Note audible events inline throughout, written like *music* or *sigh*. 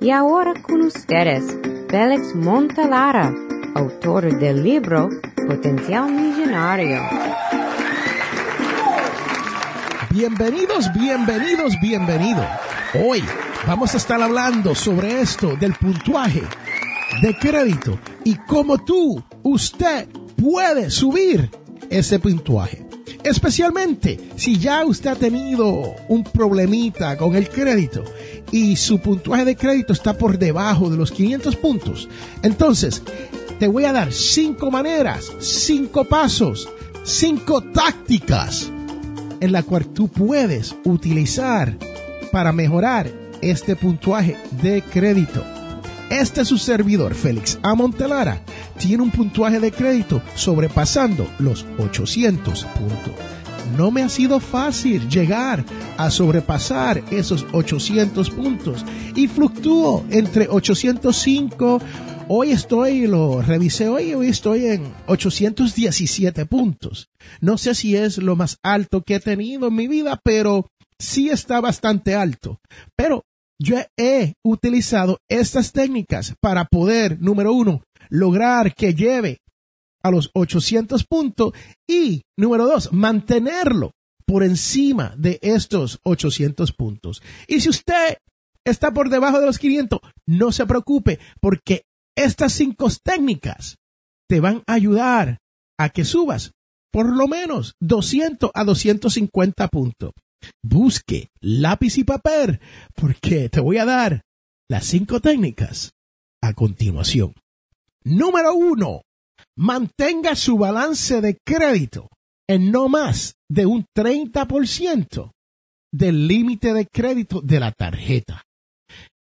Y ahora con ustedes, Félix Montalara, autor del libro Potencial Millonario. Bienvenidos, bienvenidos, bienvenidos. Hoy vamos a estar hablando sobre esto del puntuaje de crédito y cómo tú, usted puede subir ese puntuaje. Especialmente si ya usted ha tenido un problemita con el crédito y su puntuaje de crédito está por debajo de los 500 puntos. Entonces, te voy a dar cinco maneras, cinco pasos, cinco tácticas en la cual tú puedes utilizar para mejorar este puntuaje de crédito. Este es su servidor, Félix A. Tiene un puntuaje de crédito sobrepasando los 800 puntos. No me ha sido fácil llegar a sobrepasar esos 800 puntos y fluctúo entre 805. Hoy estoy, lo revisé hoy, hoy estoy en 817 puntos. No sé si es lo más alto que he tenido en mi vida, pero sí está bastante alto. Pero yo he utilizado estas técnicas para poder, número uno, lograr que lleve a los 800 puntos y, número dos, mantenerlo por encima de estos 800 puntos. Y si usted está por debajo de los 500, no se preocupe porque estas cinco técnicas te van a ayudar a que subas por lo menos 200 a 250 puntos busque lápiz y papel porque te voy a dar las cinco técnicas a continuación. Número uno, mantenga su balance de crédito en no más de un 30% del límite de crédito de la tarjeta.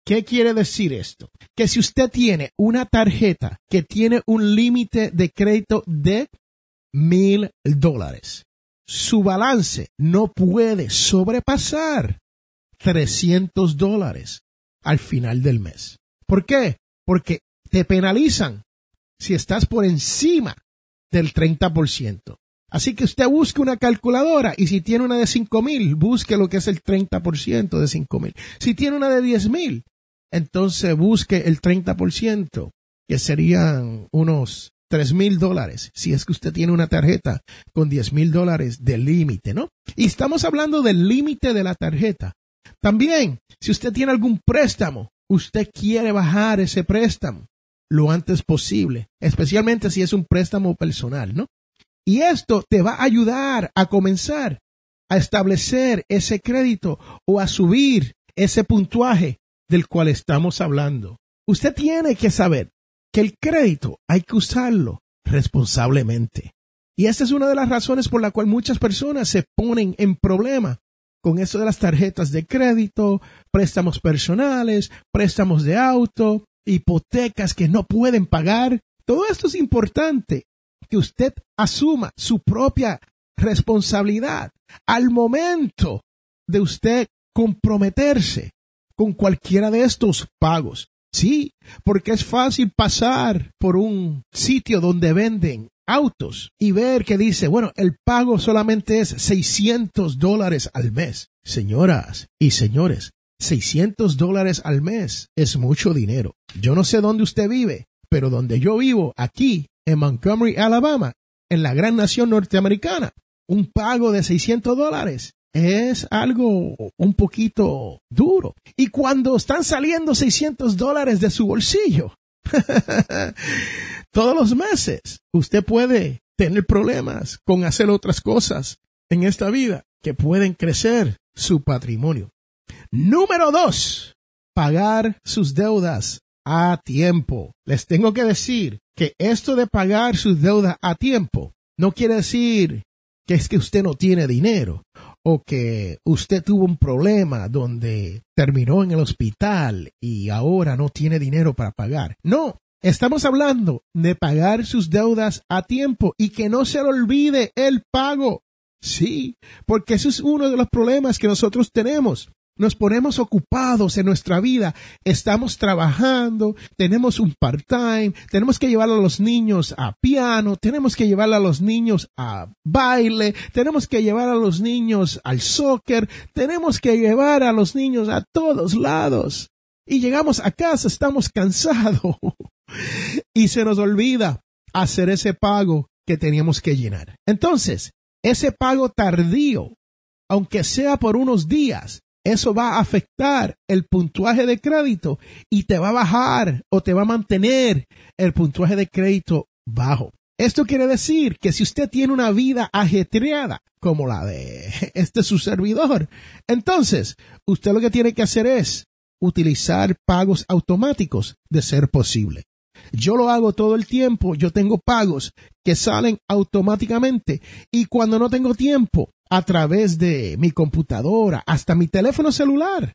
¿Qué quiere decir esto? Que si usted tiene una tarjeta que tiene un límite de crédito de mil dólares su balance no puede sobrepasar 300 dólares al final del mes. ¿Por qué? Porque te penalizan si estás por encima del 30%. Así que usted busque una calculadora y si tiene una de 5 mil, busque lo que es el 30% de 5 mil. Si tiene una de 10 mil, entonces busque el 30%, que serían unos tres mil dólares, si es que usted tiene una tarjeta con diez mil dólares de límite, ¿no? Y estamos hablando del límite de la tarjeta. También, si usted tiene algún préstamo, usted quiere bajar ese préstamo lo antes posible, especialmente si es un préstamo personal, ¿no? Y esto te va a ayudar a comenzar a establecer ese crédito o a subir ese puntuaje del cual estamos hablando. Usted tiene que saber que el crédito hay que usarlo responsablemente. Y esta es una de las razones por la cual muchas personas se ponen en problema con eso de las tarjetas de crédito, préstamos personales, préstamos de auto, hipotecas que no pueden pagar. Todo esto es importante que usted asuma su propia responsabilidad al momento de usted comprometerse con cualquiera de estos pagos. Sí, porque es fácil pasar por un sitio donde venden autos y ver que dice, bueno, el pago solamente es 600 dólares al mes. Señoras y señores, 600 dólares al mes es mucho dinero. Yo no sé dónde usted vive, pero donde yo vivo, aquí, en Montgomery, Alabama, en la gran nación norteamericana, un pago de 600 dólares es algo un poquito duro. Y cuando están saliendo 600 dólares de su bolsillo, *laughs* todos los meses, usted puede tener problemas con hacer otras cosas en esta vida que pueden crecer su patrimonio. Número dos, pagar sus deudas a tiempo. Les tengo que decir que esto de pagar sus deudas a tiempo no quiere decir que es que usted no tiene dinero o que usted tuvo un problema donde terminó en el hospital y ahora no tiene dinero para pagar. No, estamos hablando de pagar sus deudas a tiempo y que no se le olvide el pago. Sí, porque eso es uno de los problemas que nosotros tenemos nos ponemos ocupados en nuestra vida, estamos trabajando, tenemos un part-time, tenemos que llevar a los niños a piano, tenemos que llevar a los niños a baile, tenemos que llevar a los niños al soccer, tenemos que llevar a los niños a todos lados. y llegamos a casa, estamos cansados *laughs* y se nos olvida hacer ese pago que teníamos que llenar. Entonces, ese pago tardío, aunque sea por unos días, eso va a afectar el puntuaje de crédito y te va a bajar o te va a mantener el puntuaje de crédito bajo. Esto quiere decir que si usted tiene una vida ajetreada como la de *laughs* este su servidor, entonces usted lo que tiene que hacer es utilizar pagos automáticos de ser posible. Yo lo hago todo el tiempo, yo tengo pagos que salen automáticamente y cuando no tengo tiempo, a través de mi computadora, hasta mi teléfono celular,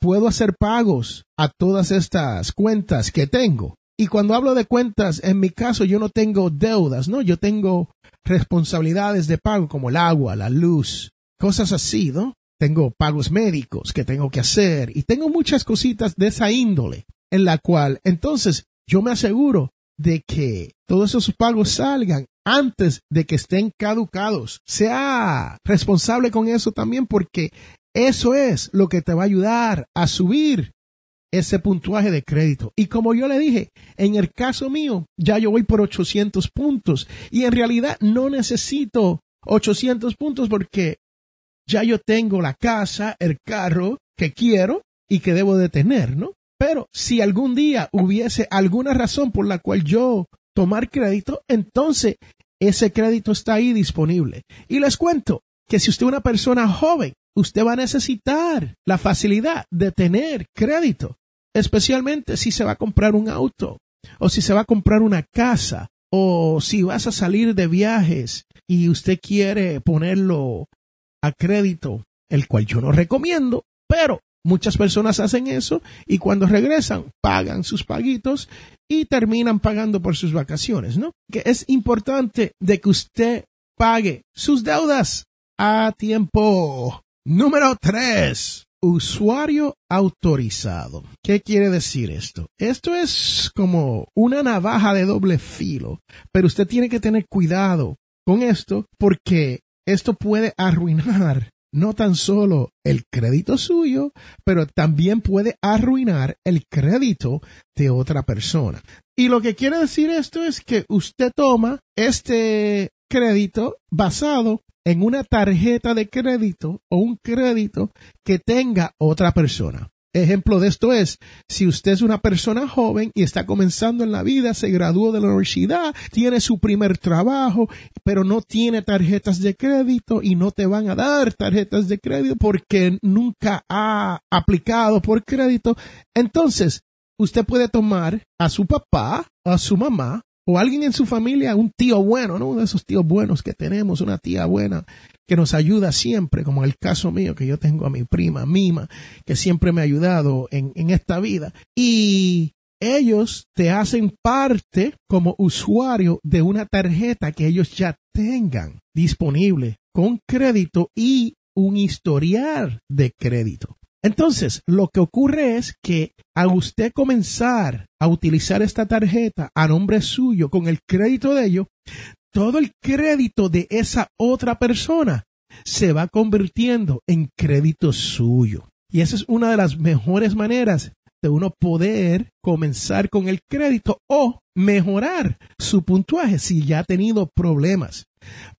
puedo hacer pagos a todas estas cuentas que tengo. Y cuando hablo de cuentas, en mi caso yo no tengo deudas, ¿no? Yo tengo responsabilidades de pago como el agua, la luz, cosas así, ¿no? Tengo pagos médicos que tengo que hacer y tengo muchas cositas de esa índole en la cual entonces yo me aseguro de que todos esos pagos salgan antes de que estén caducados. Sea responsable con eso también porque eso es lo que te va a ayudar a subir ese puntuaje de crédito. Y como yo le dije, en el caso mío, ya yo voy por 800 puntos y en realidad no necesito 800 puntos porque ya yo tengo la casa, el carro que quiero y que debo de tener, ¿no? Pero si algún día hubiese alguna razón por la cual yo tomar crédito, entonces ese crédito está ahí disponible. Y les cuento que si usted es una persona joven, usted va a necesitar la facilidad de tener crédito, especialmente si se va a comprar un auto o si se va a comprar una casa o si vas a salir de viajes y usted quiere ponerlo a crédito, el cual yo no recomiendo, pero Muchas personas hacen eso y cuando regresan pagan sus paguitos y terminan pagando por sus vacaciones, ¿no? Que es importante de que usted pague sus deudas a tiempo. Número tres, usuario autorizado. ¿Qué quiere decir esto? Esto es como una navaja de doble filo, pero usted tiene que tener cuidado con esto porque esto puede arruinar no tan solo el crédito suyo, pero también puede arruinar el crédito de otra persona. Y lo que quiere decir esto es que usted toma este crédito basado en una tarjeta de crédito o un crédito que tenga otra persona. Ejemplo de esto es, si usted es una persona joven y está comenzando en la vida, se graduó de la universidad, tiene su primer trabajo, pero no tiene tarjetas de crédito y no te van a dar tarjetas de crédito porque nunca ha aplicado por crédito, entonces usted puede tomar a su papá, a su mamá o alguien en su familia, un tío bueno, ¿no? Uno de esos tíos buenos que tenemos, una tía buena que nos ayuda siempre, como el caso mío, que yo tengo a mi prima Mima, que siempre me ha ayudado en, en esta vida. Y ellos te hacen parte como usuario de una tarjeta que ellos ya tengan disponible con crédito y un historial de crédito. Entonces, lo que ocurre es que al usted comenzar a utilizar esta tarjeta a nombre suyo con el crédito de ellos, todo el crédito de esa otra persona se va convirtiendo en crédito suyo. Y esa es una de las mejores maneras de uno poder comenzar con el crédito o mejorar su puntuaje si ya ha tenido problemas.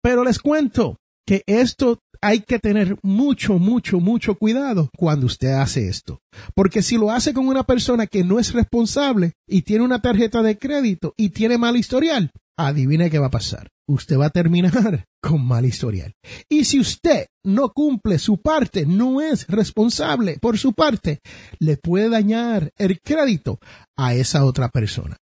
Pero les cuento que esto hay que tener mucho, mucho, mucho cuidado cuando usted hace esto. Porque si lo hace con una persona que no es responsable y tiene una tarjeta de crédito y tiene mal historial, adivine qué va a pasar. Usted va a terminar *laughs* con mal historial. Y si usted no cumple su parte, no es responsable por su parte, le puede dañar el crédito a esa otra persona.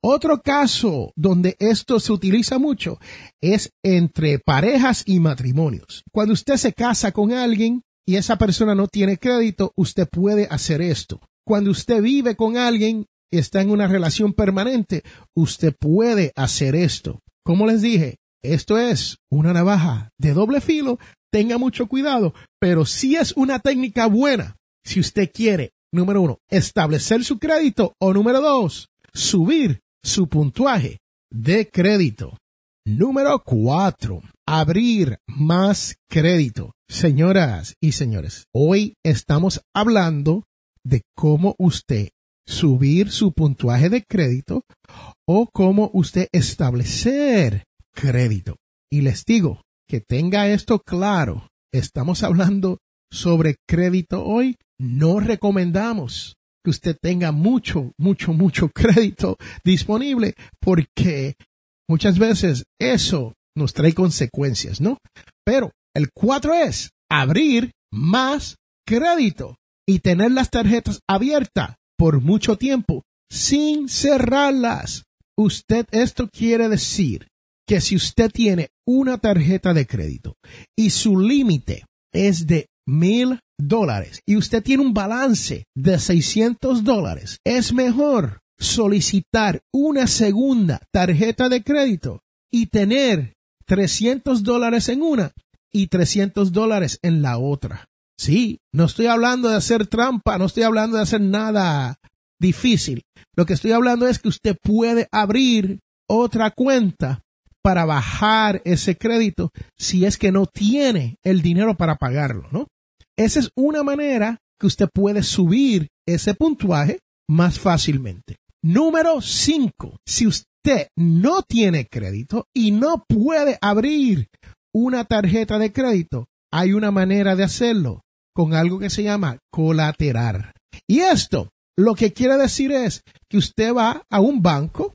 Otro caso donde esto se utiliza mucho es entre parejas y matrimonios. Cuando usted se casa con alguien y esa persona no tiene crédito, usted puede hacer esto. Cuando usted vive con alguien está en una relación permanente, usted puede hacer esto. Como les dije, esto es una navaja de doble filo, tenga mucho cuidado, pero si es una técnica buena, si usted quiere, número uno, establecer su crédito o número dos, subir su puntuaje de crédito. Número cuatro, abrir más crédito. Señoras y señores, hoy estamos hablando de cómo usted subir su puntuaje de crédito o cómo usted establecer crédito. Y les digo que tenga esto claro. Estamos hablando sobre crédito hoy. No recomendamos que usted tenga mucho, mucho, mucho *laughs* crédito disponible porque muchas veces eso nos trae consecuencias, ¿no? Pero el cuatro es abrir más crédito y tener las tarjetas abiertas por mucho tiempo sin cerrarlas. Usted, esto quiere decir que si usted tiene una tarjeta de crédito y su límite es de mil dólares y usted tiene un balance de 600 dólares, es mejor solicitar una segunda tarjeta de crédito y tener 300 dólares en una y 300 dólares en la otra. Sí, no estoy hablando de hacer trampa, no estoy hablando de hacer nada difícil. Lo que estoy hablando es que usted puede abrir otra cuenta para bajar ese crédito si es que no tiene el dinero para pagarlo, ¿no? Esa es una manera que usted puede subir ese puntuaje más fácilmente. Número 5. Si usted no tiene crédito y no puede abrir una tarjeta de crédito, hay una manera de hacerlo con algo que se llama colateral. Y esto lo que quiere decir es que usted va a un banco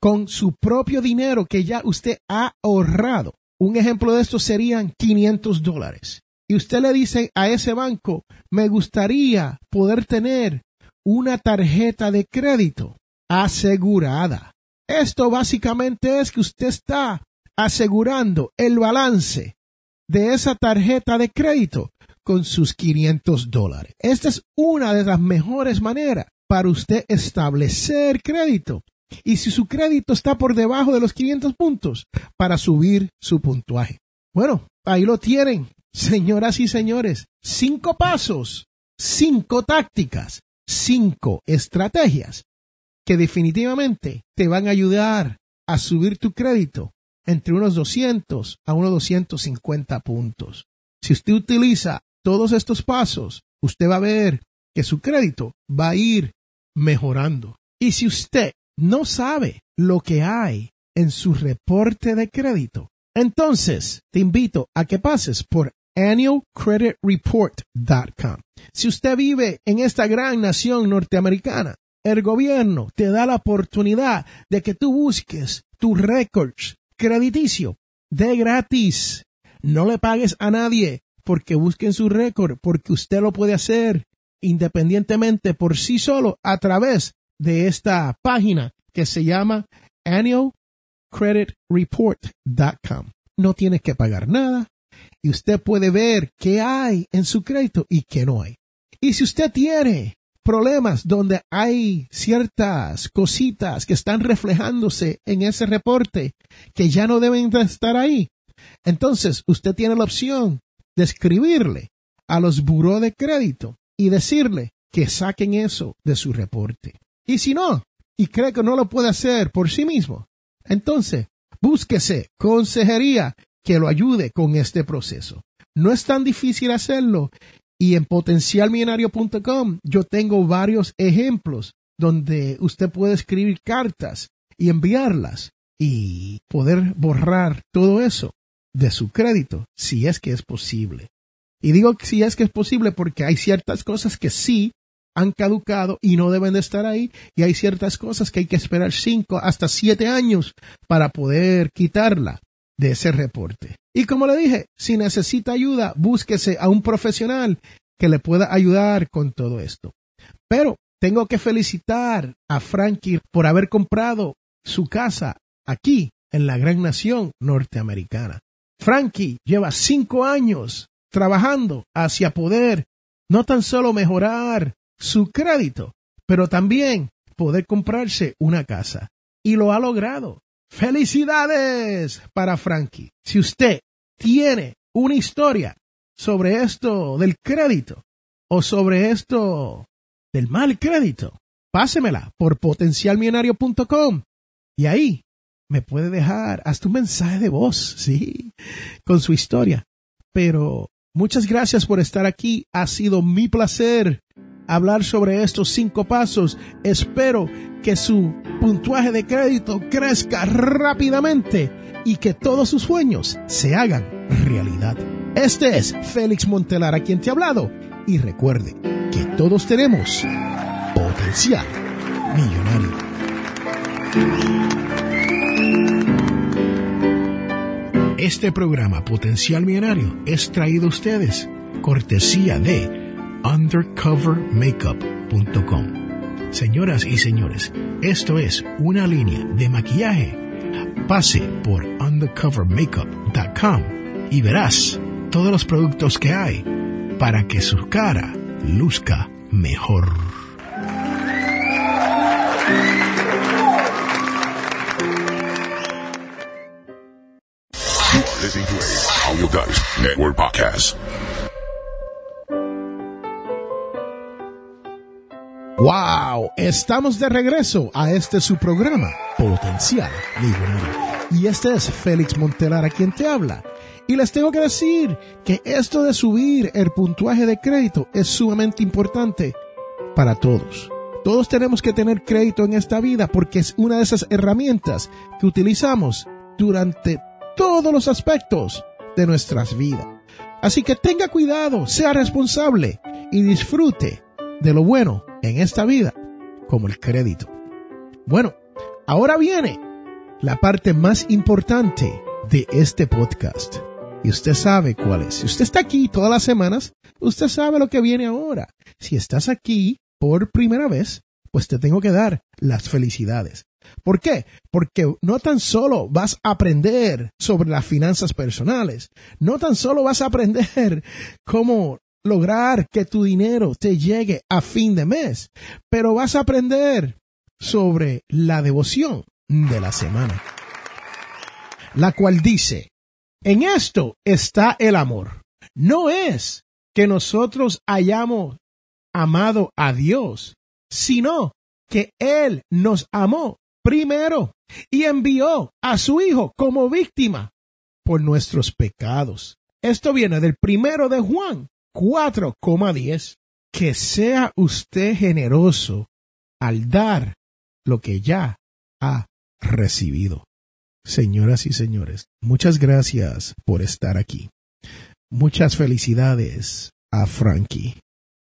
con su propio dinero que ya usted ha ahorrado. Un ejemplo de esto serían 500 dólares. Y usted le dice a ese banco, me gustaría poder tener una tarjeta de crédito asegurada. Esto básicamente es que usted está asegurando el balance de esa tarjeta de crédito con sus 500 dólares. Esta es una de las mejores maneras para usted establecer crédito. Y si su crédito está por debajo de los 500 puntos, para subir su puntuaje. Bueno, ahí lo tienen, señoras y señores. Cinco pasos, cinco tácticas, cinco estrategias que definitivamente te van a ayudar a subir tu crédito entre unos 200 a unos 250 puntos. Si usted utiliza todos estos pasos, usted va a ver que su crédito va a ir mejorando. Y si usted no sabe lo que hay en su reporte de crédito, entonces te invito a que pases por annualcreditreport.com. Si usted vive en esta gran nación norteamericana, el gobierno te da la oportunidad de que tú busques tu récord crediticio de gratis. No le pagues a nadie porque busquen su récord, porque usted lo puede hacer independientemente por sí solo a través de esta página que se llama annualcreditreport.com. No tiene que pagar nada y usted puede ver qué hay en su crédito y qué no hay. Y si usted tiene problemas donde hay ciertas cositas que están reflejándose en ese reporte que ya no deben estar ahí, entonces usted tiene la opción de escribirle a los buró de crédito y decirle que saquen eso de su reporte. Y si no, y cree que no lo puede hacer por sí mismo, entonces búsquese consejería que lo ayude con este proceso. No es tan difícil hacerlo y en potencialmillonario.com yo tengo varios ejemplos donde usted puede escribir cartas y enviarlas y poder borrar todo eso de su crédito, si es que es posible. Y digo que si es que es posible porque hay ciertas cosas que sí han caducado y no deben de estar ahí, y hay ciertas cosas que hay que esperar cinco hasta siete años para poder quitarla de ese reporte. Y como le dije, si necesita ayuda, búsquese a un profesional que le pueda ayudar con todo esto. Pero tengo que felicitar a Frankie por haber comprado su casa aquí en la gran nación norteamericana. Frankie lleva cinco años trabajando hacia poder no tan solo mejorar su crédito, pero también poder comprarse una casa. Y lo ha logrado. Felicidades para Frankie. Si usted tiene una historia sobre esto del crédito o sobre esto del mal crédito, pásemela por potencialmillonario.com y ahí me puede dejar hasta un mensaje de voz, sí, con su historia. Pero muchas gracias por estar aquí. Ha sido mi placer hablar sobre estos cinco pasos, espero que su puntuaje de crédito crezca rápidamente y que todos sus sueños se hagan realidad. Este es Félix Montelar a quien te ha hablado y recuerde que todos tenemos potencial millonario. Este programa Potencial Millonario es traído a ustedes cortesía de undercovermakeup.com. Señoras y señores, esto es una línea de maquillaje. Pase por undercovermakeup.com y verás todos los productos que hay para que su cara luzca mejor. ¡Wow! Estamos de regreso a este su programa, Potencial Millonario. Y este es Félix Montelar a quien te habla. Y les tengo que decir que esto de subir el puntuaje de crédito es sumamente importante para todos. Todos tenemos que tener crédito en esta vida porque es una de esas herramientas que utilizamos durante todos los aspectos de nuestras vidas. Así que tenga cuidado, sea responsable y disfrute de lo bueno en esta vida, como el crédito. Bueno, ahora viene la parte más importante de este podcast. Y usted sabe cuál es. Si usted está aquí todas las semanas, usted sabe lo que viene ahora. Si estás aquí por primera vez, pues te tengo que dar las felicidades. ¿Por qué? Porque no tan solo vas a aprender sobre las finanzas personales, no tan solo vas a aprender *laughs* cómo lograr que tu dinero te llegue a fin de mes, pero vas a aprender sobre la devoción de la semana, la cual dice, en esto está el amor. No es que nosotros hayamos amado a Dios, sino que Él nos amó primero y envió a su Hijo como víctima por nuestros pecados. Esto viene del primero de Juan 4,10. Que sea usted generoso al dar lo que ya ha recibido. Señoras y señores, muchas gracias por estar aquí. Muchas felicidades a Frankie,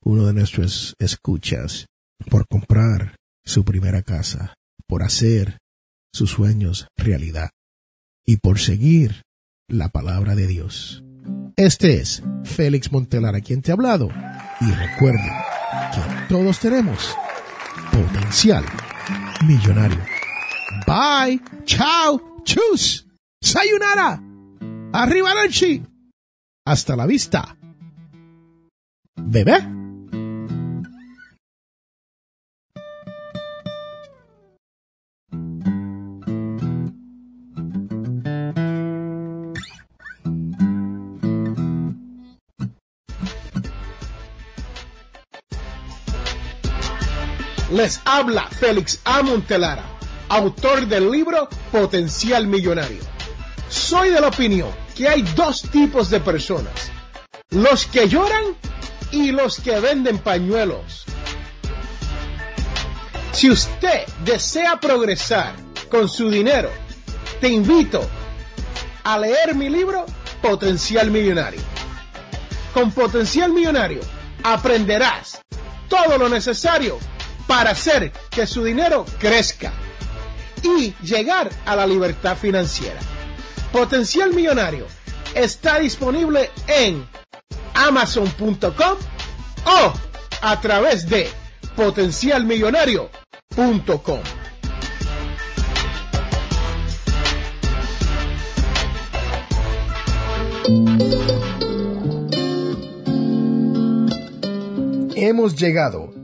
uno de nuestros escuchas, por comprar su primera casa, por hacer sus sueños realidad y por seguir la palabra de Dios. Este es Félix Montelar a quien te ha hablado y recuerde que todos tenemos potencial millonario. Bye, chao, chus, sayonara, arriba Archie. Hasta la vista. Bebé. Les habla Félix A. Montelara, autor del libro Potencial Millonario. Soy de la opinión que hay dos tipos de personas, los que lloran y los que venden pañuelos. Si usted desea progresar con su dinero, te invito a leer mi libro Potencial Millonario. Con Potencial Millonario aprenderás todo lo necesario para hacer que su dinero crezca y llegar a la libertad financiera. Potencial Millonario está disponible en amazon.com o a través de potencialmillonario.com. Hemos llegado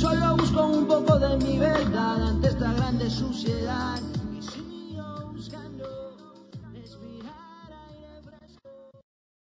Solo busco un poco de mi verdad ante esta grande suciedad.